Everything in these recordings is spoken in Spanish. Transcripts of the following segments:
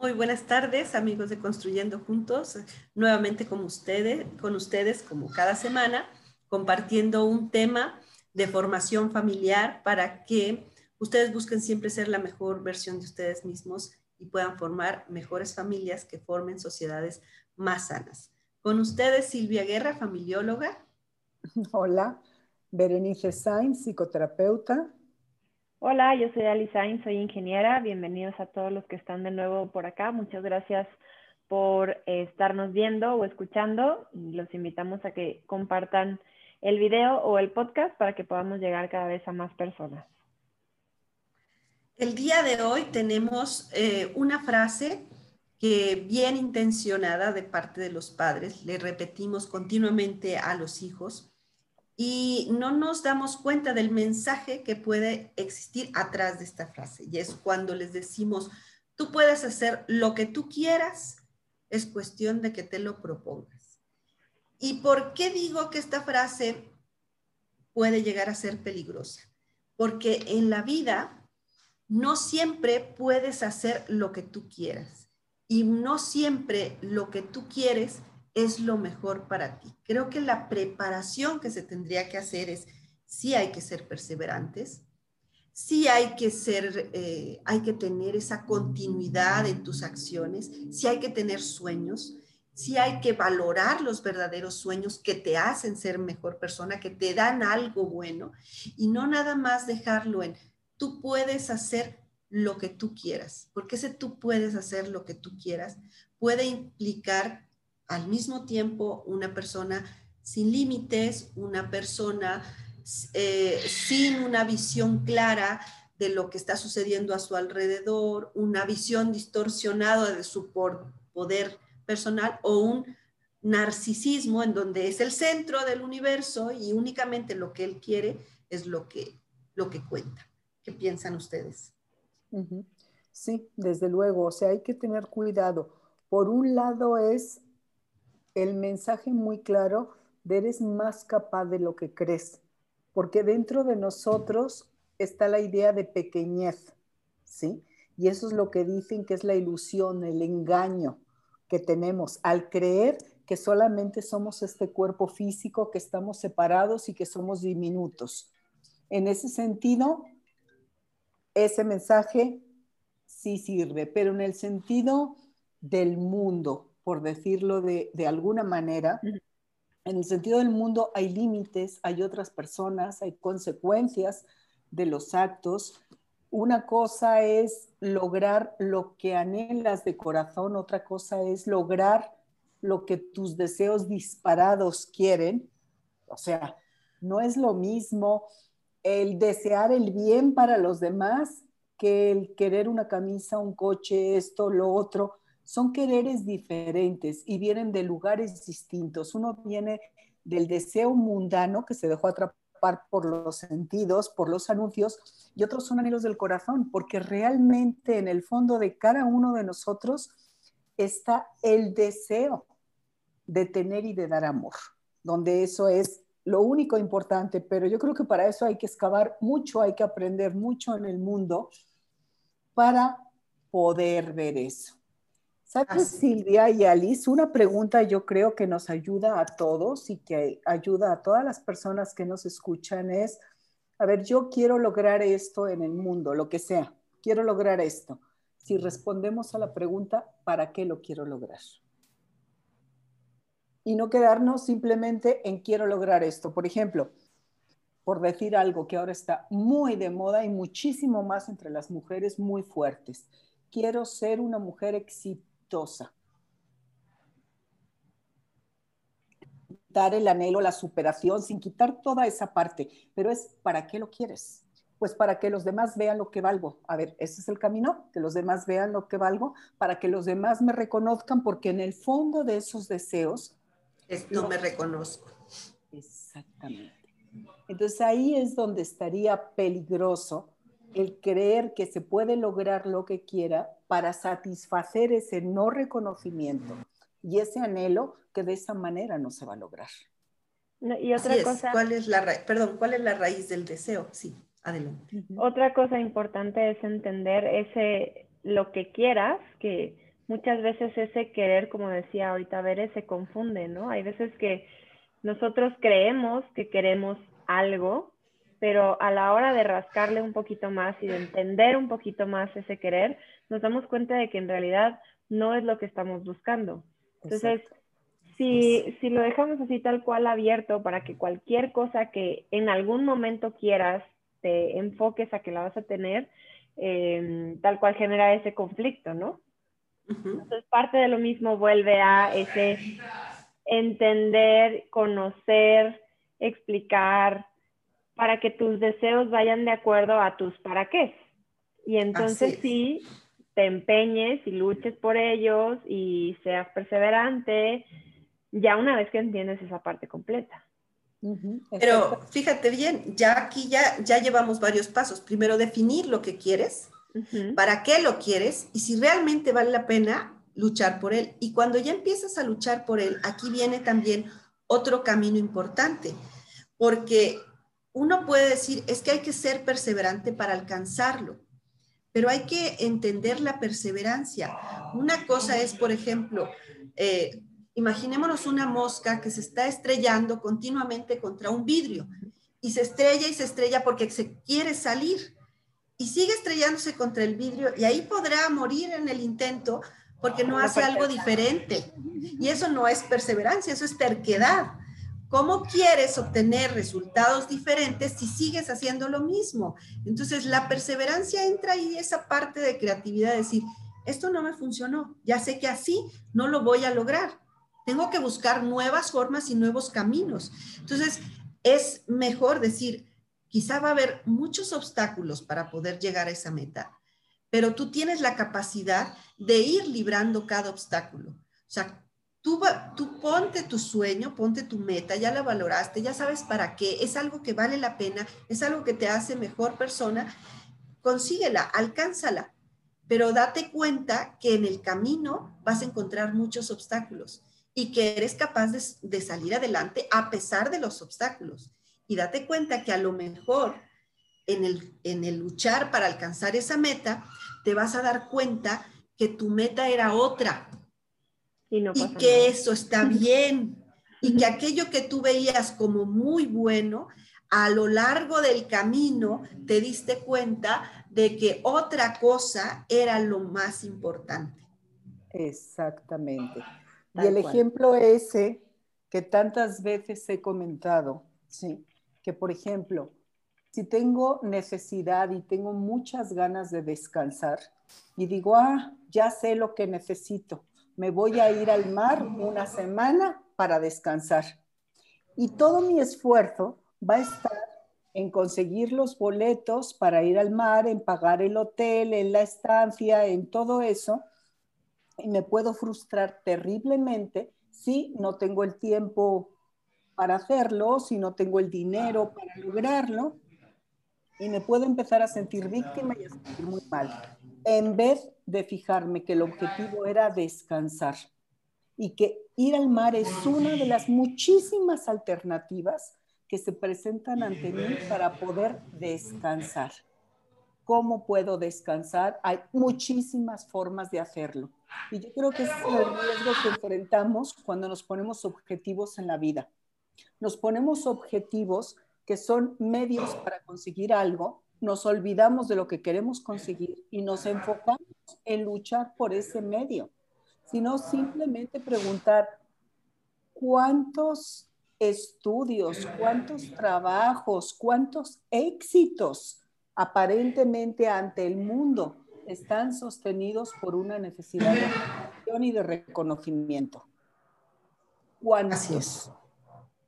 Muy buenas tardes, amigos de Construyendo Juntos. Nuevamente con ustedes, con ustedes como cada semana, compartiendo un tema de formación familiar para que ustedes busquen siempre ser la mejor versión de ustedes mismos y puedan formar mejores familias que formen sociedades más sanas. Con ustedes, Silvia Guerra, familióloga. Hola, Berenice Sainz, psicoterapeuta. Hola, yo soy Ali soy ingeniera. Bienvenidos a todos los que están de nuevo por acá. Muchas gracias por eh, estarnos viendo o escuchando. Los invitamos a que compartan el video o el podcast para que podamos llegar cada vez a más personas. El día de hoy tenemos eh, una frase que bien intencionada de parte de los padres, le repetimos continuamente a los hijos y no nos damos cuenta del mensaje que puede existir atrás de esta frase. Y es cuando les decimos, tú puedes hacer lo que tú quieras, es cuestión de que te lo propongas. ¿Y por qué digo que esta frase puede llegar a ser peligrosa? Porque en la vida no siempre puedes hacer lo que tú quieras y no siempre lo que tú quieres es lo mejor para ti. Creo que la preparación que se tendría que hacer es, sí hay que ser perseverantes, sí hay que ser, eh, hay que tener esa continuidad en tus acciones, sí hay que tener sueños, sí hay que valorar los verdaderos sueños que te hacen ser mejor persona, que te dan algo bueno y no nada más dejarlo en, tú puedes hacer lo que tú quieras, porque ese tú puedes hacer lo que tú quieras puede implicar al mismo tiempo una persona sin límites, una persona eh, sin una visión clara de lo que está sucediendo a su alrededor, una visión distorsionada de su poder personal o un narcisismo en donde es el centro del universo y únicamente lo que él quiere es lo que, lo que cuenta. ¿Qué piensan ustedes? Sí, desde luego, o sea, hay que tener cuidado. Por un lado es el mensaje muy claro de eres más capaz de lo que crees, porque dentro de nosotros está la idea de pequeñez, ¿sí? Y eso es lo que dicen que es la ilusión, el engaño que tenemos al creer que solamente somos este cuerpo físico, que estamos separados y que somos diminutos. En ese sentido, ese mensaje sí sirve, pero en el sentido del mundo, por decirlo de, alguna manera. En el sentido del mundo hay límites, hay otras personas, hay consecuencias de los actos. Una cosa es lograr lo que anhelas de corazón, otra cosa es lograr lo que tus deseos disparados quieren. O sea, no es lo mismo el desear el bien para los demás que el querer una camisa, un coche, esto, lo otro son quereres diferentes y vienen de lugares distintos. Uno viene del deseo mundano que se dejó atrapar por los sentidos, por los anuncios, y otros son anhelos del corazón, porque realmente en el fondo de cada uno de nosotros está el deseo de tener y de dar amor, donde eso es lo único importante, pero yo creo que para eso hay que excavar mucho, hay que aprender mucho en el mundo para poder ver eso. ¿Sabes, Silvia y Alice? Una pregunta yo creo que nos ayuda a todos y que ayuda a todas las personas que nos escuchan es, a ver, yo quiero lograr esto en el mundo, lo que sea, quiero lograr esto. Si respondemos a la pregunta, ¿para qué lo quiero lograr? Y no quedarnos simplemente en quiero lograr esto. Por ejemplo, por decir algo que ahora está muy de moda y muchísimo más entre las mujeres muy fuertes. Quiero ser una mujer exitosa Dar el anhelo, la superación, sin quitar toda esa parte, pero es ¿para qué lo quieres? Pues para que los demás vean lo que valgo. A ver, ese es el camino, que los demás vean lo que valgo, para que los demás me reconozcan, porque en el fondo de esos deseos... no me reconozco. Exactamente. Entonces ahí es donde estaría peligroso el creer que se puede lograr lo que quiera para satisfacer ese no reconocimiento y ese anhelo que de esa manera no se va a lograr. y otra cosa, ¿cuál es la perdón, cuál es la raíz del deseo? Sí, adelante. Otra cosa importante es entender ese lo que quieras, que muchas veces ese querer, como decía ahorita Bere, se confunde, ¿no? Hay veces que nosotros creemos que queremos algo, pero a la hora de rascarle un poquito más y de entender un poquito más ese querer, nos damos cuenta de que en realidad no es lo que estamos buscando. Entonces, si, si, lo dejamos así tal cual abierto para que cualquier cosa que en algún momento quieras, te enfoques a que la vas a tener, em, tal cual genera ese conflicto, ¿no? Entonces, parte de lo mismo vuelve a ese entender, conocer, explicar, para que tus deseos vayan de acuerdo a tus para qué. Y entonces sí, te empeñes y luches por ellos y seas perseverante, ya una vez que entiendes esa parte completa. Pero fíjate bien, ya aquí ya, ya llevamos varios pasos. Primero, definir lo que quieres, para qué lo quieres y si realmente vale la pena luchar por él. Y cuando ya empiezas a luchar por él, aquí viene también otro camino importante, porque uno puede decir, es que hay que ser perseverante para alcanzarlo, pero hay que entender la perseverancia. Una cosa es, por ejemplo, eh, imaginémonos una mosca que se está estrellando continuamente contra un vidrio y se estrella y se estrella porque se quiere salir y sigue estrellándose contra el vidrio y ahí podrá morir en el intento porque no hace algo diferente. Y eso no es perseverancia, eso es terquedad. ¿Cómo quieres obtener resultados diferentes si sigues haciendo lo mismo? Entonces, la perseverancia entra ahí esa parte de creatividad, de decir, esto no me funcionó, ya sé que así no lo voy a lograr. Tengo que buscar nuevas formas y nuevos caminos. Entonces, es mejor decir, quizá va a haber muchos obstáculos para poder llegar a esa meta, pero tú tienes la capacidad de ir librando cada obstáculo. O sea, Tú, ponte tu sueño, ponte tu meta, ya la valoraste, ya sabes para qué, es algo que vale la pena, es algo que te hace mejor persona, consíguela, alcánzala, pero date cuenta que en el camino vas a encontrar muchos obstáculos y que eres capaz de, de salir adelante a pesar de los obstáculos. Y date cuenta que a lo mejor en el, en el luchar para alcanzar esa meta, te vas a dar cuenta que tu meta era otra, y, que eso está bien y que aquello que tú veías como muy bueno, a lo largo del camino te diste cuenta de que otra cosa era lo más importante. Exactamente. Y el ejemplo ese que tantas veces he comentado, sí, que por ejemplo, si tengo necesidad y tengo muchas ganas de descansar y digo, ah, ya sé lo que necesito, me voy a ir al mar una semana para descansar. Y todo mi esfuerzo va a estar en conseguir los boletos para ir al mar, en pagar el hotel, en la estancia, en todo eso. Y me puedo frustrar terriblemente si no tengo el tiempo para hacerlo, si no tengo el dinero para lograrlo. Y me puedo empezar a sentir víctima y a sentir muy mal en vez de fijarme que el objetivo era descansar y que ir al mar es una de las muchísimas alternativas que se presentan ante mí para poder descansar. ¿Cómo puedo descansar? Hay muchísimas formas de hacerlo. Y yo creo que es el riesgo que enfrentamos cuando nos ponemos objetivos en la vida. Nos ponemos objetivos que son medios para conseguir algo, nos olvidamos de lo que queremos conseguir y nos enfocamos en luchar por ese medio, sino simplemente preguntar cuántos estudios, cuántos trabajos, cuántos éxitos aparentemente ante el mundo están sostenidos por una necesidad de atención y de reconocimiento. ¿Cuántos?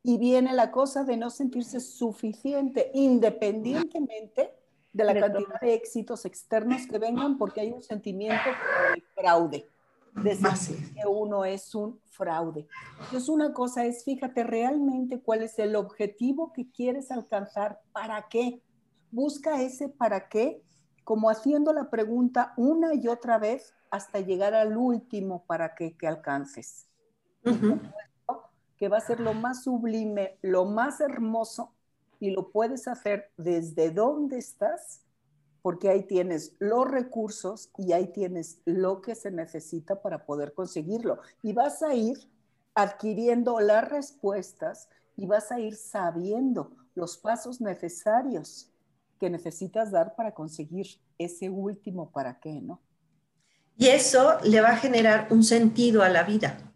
Y viene la cosa de no sentirse suficiente, independientemente de la cantidad de éxitos externos que vengan porque hay un sentimiento de fraude, de sentir que uno es un fraude. Entonces una cosa es, fíjate realmente cuál es el objetivo que quieres alcanzar, para qué. Busca ese para qué, como haciendo la pregunta una y otra vez hasta llegar al último para qué que alcances. Que va a ser lo más sublime, lo más hermoso y lo puedes hacer desde donde estás porque ahí tienes los recursos y ahí tienes lo que se necesita para poder conseguirlo. Y vas a ir adquiriendo las respuestas y vas a ir sabiendo los pasos necesarios que necesitas dar para conseguir ese último para qué, ¿no? Y eso le va a generar un sentido a la vida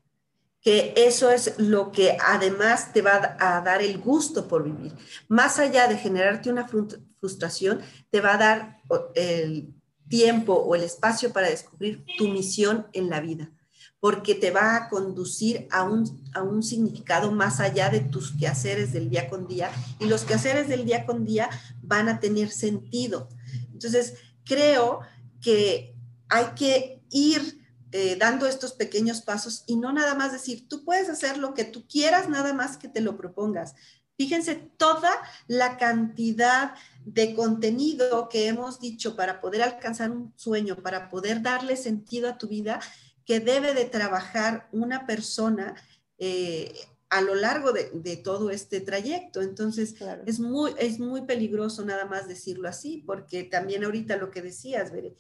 que eso es lo que además te va a dar el gusto por vivir. Más allá de generarte una frustración, te va a dar el tiempo o el espacio para descubrir tu misión en la vida, porque te va a conducir a un, a un significado más allá de tus quehaceres del día con día, y los quehaceres del día con día van a tener sentido. Entonces, creo que hay que ir eh, dando estos pequeños pasos y no nada más decir, tú puedes hacer lo que tú quieras, nada más que te lo propongas. Fíjense toda la cantidad de contenido que hemos dicho para poder alcanzar un sueño, para poder darle sentido a tu vida, que debe de trabajar una persona eh, a lo largo de, todo este trayecto. Entonces, es, muy, es muy peligroso nada más decirlo así, porque también ahorita lo que decías, Bere,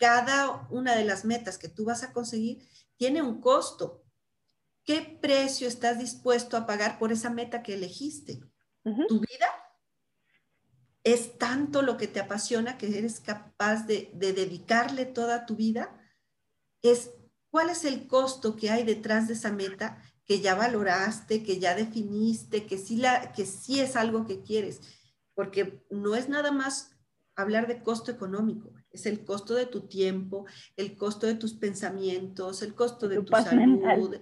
cada una de las metas que tú vas a conseguir tiene un costo. ¿Qué precio estás dispuesto a pagar por esa meta que elegiste? ¿Tu vida? ¿Es tanto lo que te apasiona que eres capaz de, dedicarle toda tu vida? Es cuál es el costo que hay detrás de esa meta que ya valoraste, que ya definiste, que sí, la, que sí es algo que quieres, porque no es nada más hablar de costo económico, es el costo de tu tiempo, el costo de tus pensamientos, el costo de tu, salud,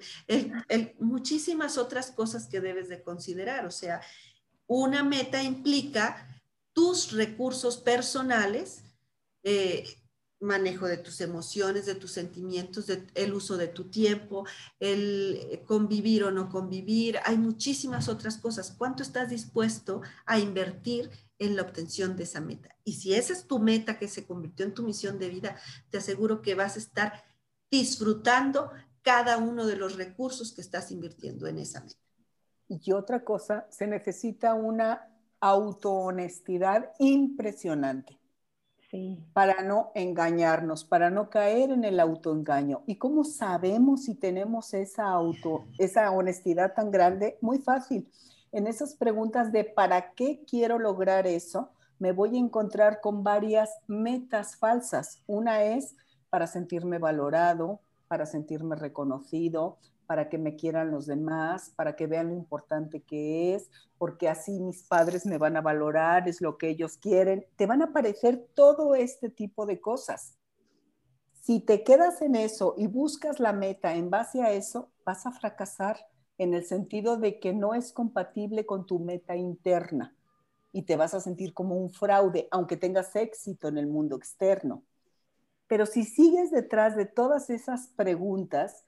muchísimas otras cosas que debes de considerar. O sea, una meta implica tus recursos personales, eh, manejo de tus emociones, de tus sentimientos, el uso de tu tiempo, el convivir o no convivir. Hay muchísimas otras cosas. ¿Cuánto estás dispuesto a invertir en la obtención de esa meta. Y si esa es tu meta que se convirtió en tu misión de vida, te aseguro que vas a estar disfrutando cada uno de los recursos que estás invirtiendo en esa meta. Y otra cosa, se necesita una autohonestidad impresionante. Sí. Para no engañarnos, para no caer en el autoengaño. ¿Y cómo sabemos si tenemos esa auto, esa honestidad tan grande? Muy fácil en esas preguntas de ¿para qué quiero lograr eso? Me voy a encontrar con varias metas falsas. Una es para sentirme valorado, para sentirme reconocido, para que me quieran los demás, para que vean lo importante que es, porque así mis padres me van a valorar, es lo que ellos quieren. Te van a aparecer todo este tipo de cosas. Si te quedas en eso y buscas la meta en base a eso, vas a fracasar en el sentido de que no es compatible con tu meta interna y te vas a sentir como un fraude, aunque tengas éxito en el mundo externo. Pero si sigues detrás de todas esas preguntas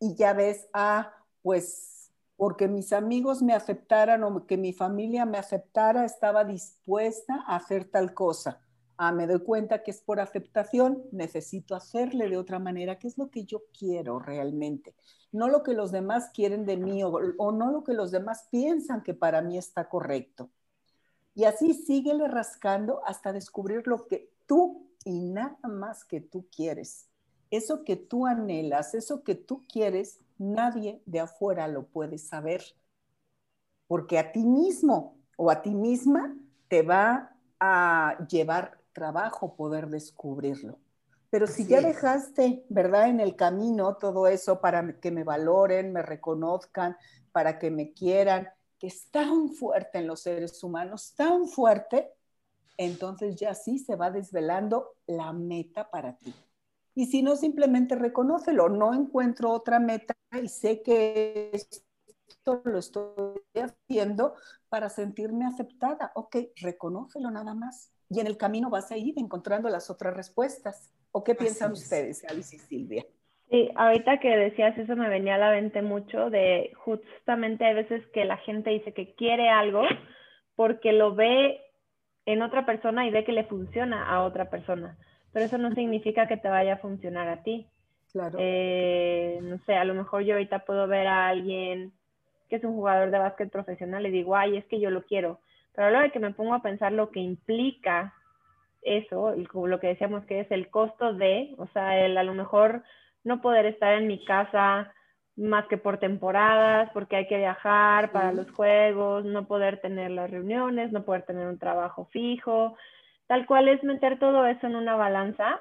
y ya ves, ah, pues porque mis amigos me aceptaran o que mi familia me aceptara, estaba dispuesta a hacer tal cosa ah, me doy cuenta que es por aceptación, necesito hacerle de otra manera, ¿qué es lo que yo quiero realmente? No lo que los demás quieren de mí o, o no lo que los demás piensan que para mí está correcto. Y así síguele rascando hasta descubrir lo que tú y nada más que tú quieres. Eso que tú anhelas, eso que tú quieres, nadie de afuera lo puede saber. Porque a ti mismo o a ti misma te va a llevar trabajo poder descubrirlo. Pero si ya dejaste, ¿verdad? En el camino todo eso para que me valoren, me reconozcan, para que me quieran, que es tan fuerte en los seres humanos, tan fuerte, entonces ya sí se va desvelando la meta para ti. Y si no, simplemente reconócelo. No encuentro otra meta y sé que esto lo estoy haciendo para sentirme aceptada. Ok, reconócelo nada más y en el camino vas a ir encontrando las otras respuestas. ¿O qué piensan ustedes, Alice y Silvia? Sí, ahorita que decías eso me venía a la mente mucho de justamente hay veces que la gente dice que quiere algo porque lo ve en otra persona y ve que le funciona a otra persona, pero eso no significa que te vaya a funcionar a ti. Claro. Eh, no sé, a lo mejor yo ahorita puedo ver a alguien que es un jugador de básquet profesional y digo, ay, es que yo lo quiero, pero a la hora que me pongo a pensar lo que implica eso, lo que decíamos que es el costo de, o sea, el a lo mejor no poder estar en mi casa más que por temporadas, porque hay que viajar para los juegos, no poder tener las reuniones, no poder tener un trabajo fijo, tal cual es meter todo eso en una balanza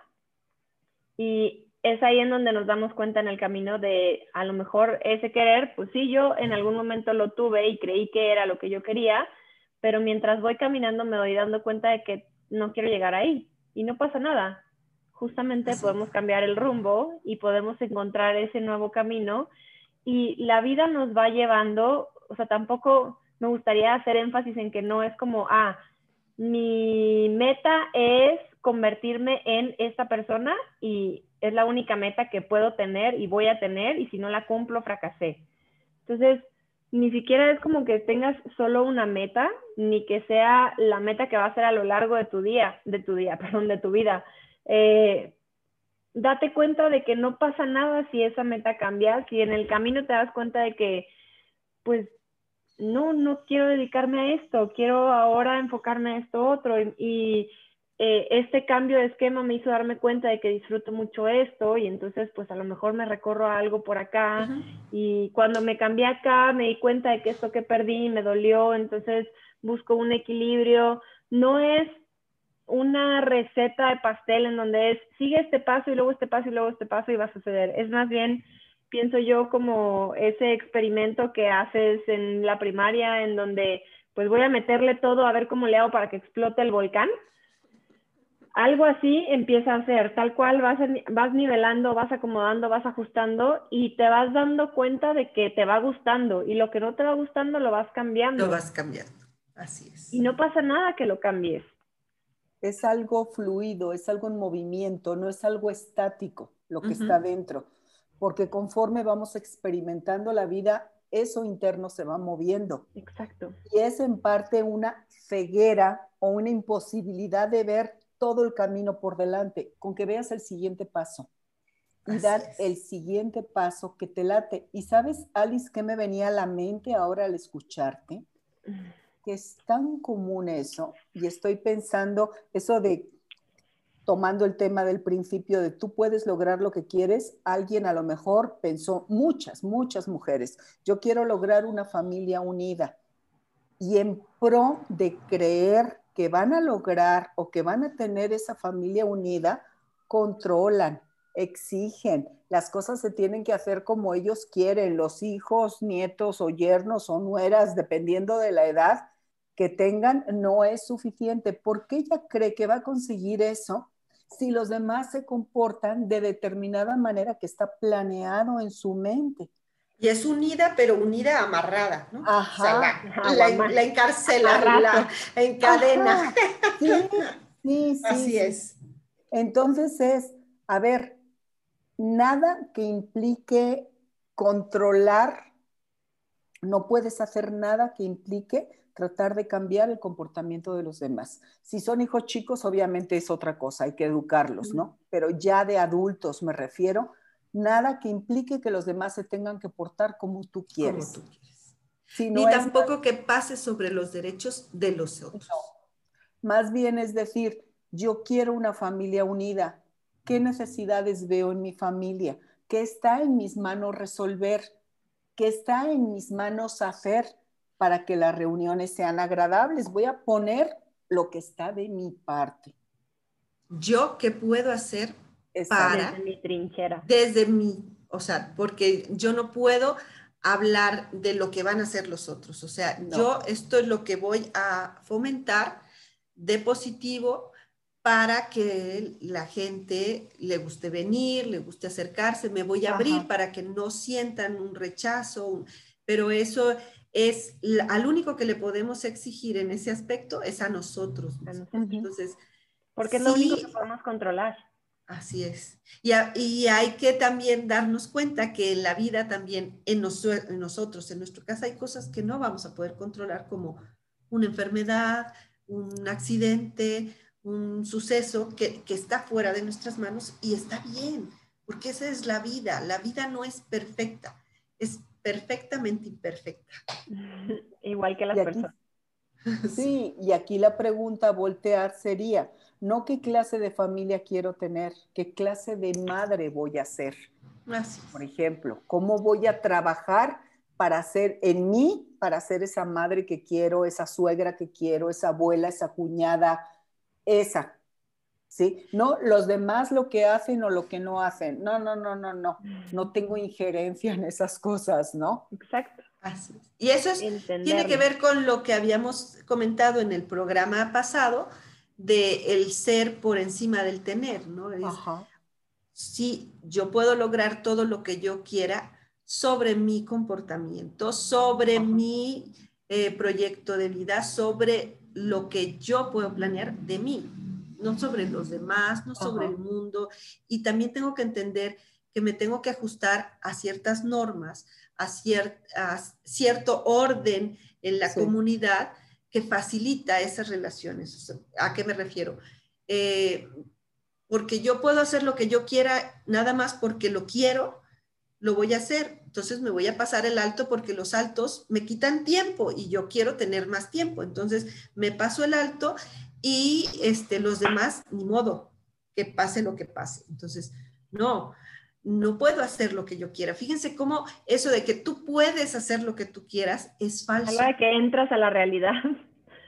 y es ahí en donde nos damos cuenta en el camino de a lo mejor ese querer, pues sí, yo en algún momento lo tuve y creí que era lo que yo quería, pero mientras voy caminando me doy dando cuenta de que no quiero llegar ahí y no pasa nada. Justamente podemos cambiar el rumbo y podemos encontrar ese nuevo camino y la vida nos va llevando, o sea, tampoco me gustaría hacer énfasis en que no es como, ah, mi meta es convertirme en esta persona y es la única meta que puedo tener y voy a tener y si no la cumplo fracasé. Entonces, ni siquiera es como que tengas solo una meta, ni que sea la meta que va a ser a lo largo de tu día, de tu día, perdón, de tu vida. Eh, date cuenta de que no pasa nada si esa meta cambia, si en el camino te das cuenta de que, pues, no, no quiero dedicarme a esto, quiero ahora enfocarme a esto otro y, eh, este cambio de esquema me hizo darme cuenta de que disfruto mucho esto y entonces pues a lo mejor me recorro algo por acá y cuando me cambié acá me di cuenta de que esto que perdí me dolió, entonces busco un equilibrio, no es una receta de pastel en donde es sigue este paso y luego este paso y luego este paso y va a suceder. Es más bien, pienso yo, como ese experimento que haces en la primaria en donde pues voy a meterle todo a ver cómo le hago para que explote el volcán. Algo así empieza a hacer, tal cual vas, vas nivelando, vas acomodando, vas ajustando y te vas dando cuenta de que te va gustando y lo que no te va gustando lo vas cambiando. Lo vas cambiando, así es. Y no pasa nada que lo cambies es algo fluido, es algo en movimiento, no es algo estático lo que está dentro, porque conforme vamos experimentando la vida, eso interno se va moviendo. Exacto. Y es en parte una ceguera o una imposibilidad de ver todo el camino por delante, con que veas el siguiente paso y dar el siguiente paso que te late. Y sabes, Alice, qué me venía a la mente ahora al escucharte? que es tan común eso, y estoy pensando eso de tomando el tema del principio de tú puedes lograr lo que quieres, alguien a lo mejor pensó, muchas, muchas mujeres, yo quiero lograr una familia unida. Y en pro de creer que van a lograr o que van a tener esa familia unida, controlan, exigen, las cosas se tienen que hacer como ellos quieren, los hijos, nietos o yernos o nueras, dependiendo de la edad, que tengan no es suficiente. ¿Por qué ella cree que va a conseguir eso si los demás se comportan de determinada manera que está planeado en su mente? Y es unida, pero unida amarrada, ¿no? Ajá. la, encarcela, la encadena. Sí, sí, sí. Así es. Entonces es, a ver, nada que implique controlar, no puedes hacer nada que implique tratar de cambiar el comportamiento de los demás. Si son hijos chicos, obviamente es otra cosa, hay que educarlos, ¿no? Pero ya de adultos me refiero, nada que implique que los demás se tengan que portar como tú quieres. Ni tampoco que pase sobre los derechos de los otros. Más bien es decir, yo quiero una familia unida. ¿Qué necesidades veo en mi familia? ¿Qué está en mis manos resolver? ¿Qué está en mis manos hacer? para que las reuniones sean agradables. Voy a poner lo que está de mi parte. ¿Yo qué puedo hacer para... Desde mi trinchera. Desde mi, o sea, porque yo no puedo hablar de lo que van a hacer los otros. O sea, yo esto es lo que voy a fomentar de positivo para que la gente le guste venir, le guste acercarse, me voy a abrir para que no sientan un rechazo, pero eso es al único que le podemos exigir en ese aspecto es a nosotros. Entonces, porque es lo único que podemos controlar. Así es. Y, y, hay que también darnos cuenta que en la vida también, en, nosotros, en nuestro caso, hay cosas que no vamos a poder controlar, como una enfermedad, un accidente, un suceso que, que está fuera de nuestras manos y está bien, porque esa es la vida. La vida no es perfecta, es perfectamente imperfecta. Igual que las personas. Sí, y aquí la pregunta a voltear sería, no qué clase de familia quiero tener, qué clase de madre voy a ser. Por ejemplo, ¿cómo voy a trabajar para ser en mí, para ser esa madre que quiero, esa suegra que quiero, esa abuela, esa cuñada, esa? ¿Sí? No los demás lo que hacen o lo que no hacen. No, no, no, no, no. No tengo injerencia en esas cosas, ¿no? Exacto. Así Y eso tiene que ver con lo que habíamos comentado en el programa pasado de el ser por encima del tener, ¿no? Ajá. Si yo puedo lograr todo lo que yo quiera sobre mi comportamiento, sobre mi eh, proyecto de vida, sobre lo que yo puedo planear de mí, no sobre los demás, no sobre el mundo. Y también tengo que entender que me tengo que ajustar a ciertas normas, a, cierto orden en la comunidad que facilita esas relaciones. ¿A qué me refiero? Eh, porque yo puedo hacer lo que yo quiera nada más porque lo quiero, lo voy a hacer. Entonces me voy a pasar el alto porque los altos me quitan tiempo y yo quiero tener más tiempo. Entonces me paso el alto y este, los demás, ni modo, que pase lo que pase. Entonces, no, no puedo hacer lo que yo quiera. Fíjense cómo eso de que tú puedes hacer lo que tú quieras es falso. A la hora que entras a la realidad.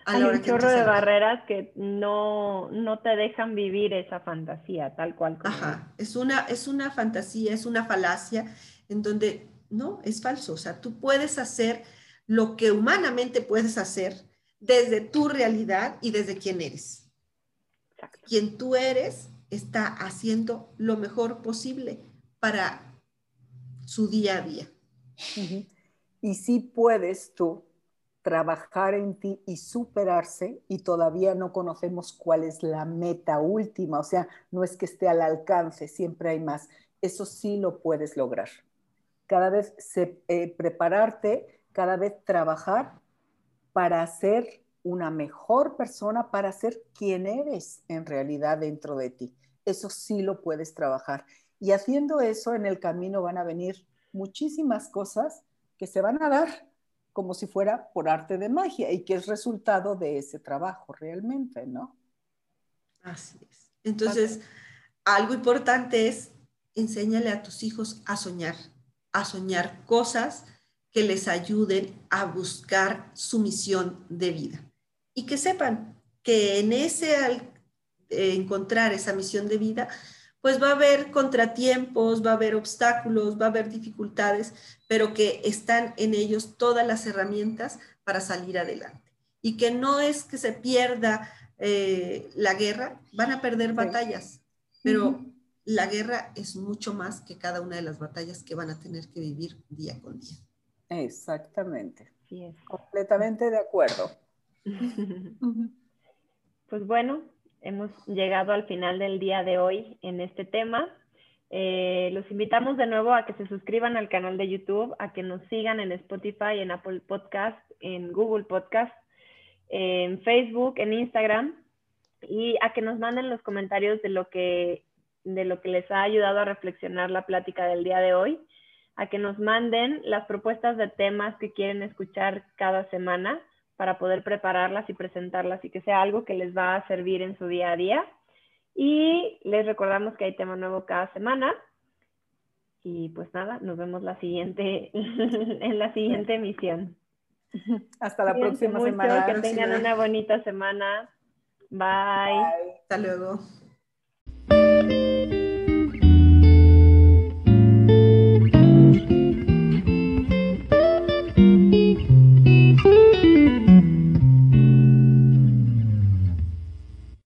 Hay un chorro de barreras que no, no te dejan vivir esa fantasía tal cual. Ajá, es una, es una fantasía, es una falacia en donde no, es falso. O sea, tú puedes hacer lo que humanamente puedes hacer desde tu realidad y desde quién eres. Exacto. Quien tú eres está haciendo lo mejor posible para su día a día. Y si puedes tú trabajar en ti y superarse y todavía no conocemos cuál es la meta última, o sea, no es que esté al alcance, siempre hay más. Eso sí lo puedes lograr. Cada vez eh, prepararte, cada vez trabajar para ser una mejor persona, para ser quien eres en realidad dentro de ti. Eso sí lo puedes trabajar. Y haciendo eso en el camino van a venir muchísimas cosas que se van a dar como si fuera por arte de magia y que es resultado de ese trabajo realmente, ¿no? Así es. Entonces, algo importante es enséñale a tus hijos a soñar, a soñar cosas que les ayuden a buscar su misión de vida y que sepan que en ese al encontrar esa misión de vida pues va a haber contratiempos, va a haber obstáculos, va a haber dificultades, pero que están en ellos todas las herramientas para salir adelante. Y que no es que se pierda eh, la guerra, van a perder batallas, pero la guerra es mucho más que cada una de las batallas que van a tener que vivir día con día. Exactamente. Sí, Completamente de acuerdo. pues bueno, hemos llegado al final del día de hoy en este tema. Eh, los invitamos de nuevo a que se suscriban al canal de YouTube, a que nos sigan en Spotify, en Apple Podcast, en Google Podcast, en Facebook, en Instagram y a que nos manden los comentarios de lo que de lo que les ha ayudado a reflexionar la plática del día de hoy, a que nos manden las propuestas de temas que quieren escuchar cada semana para poder prepararlas y presentarlas y que sea algo que les va a servir en su día a día. Y les recordamos que hay tema nuevo cada semana. Y pues nada, nos vemos la siguiente, en la siguiente emisión. Hasta la próxima semana. Que tengan una bonita semana. Bye. Hasta luego.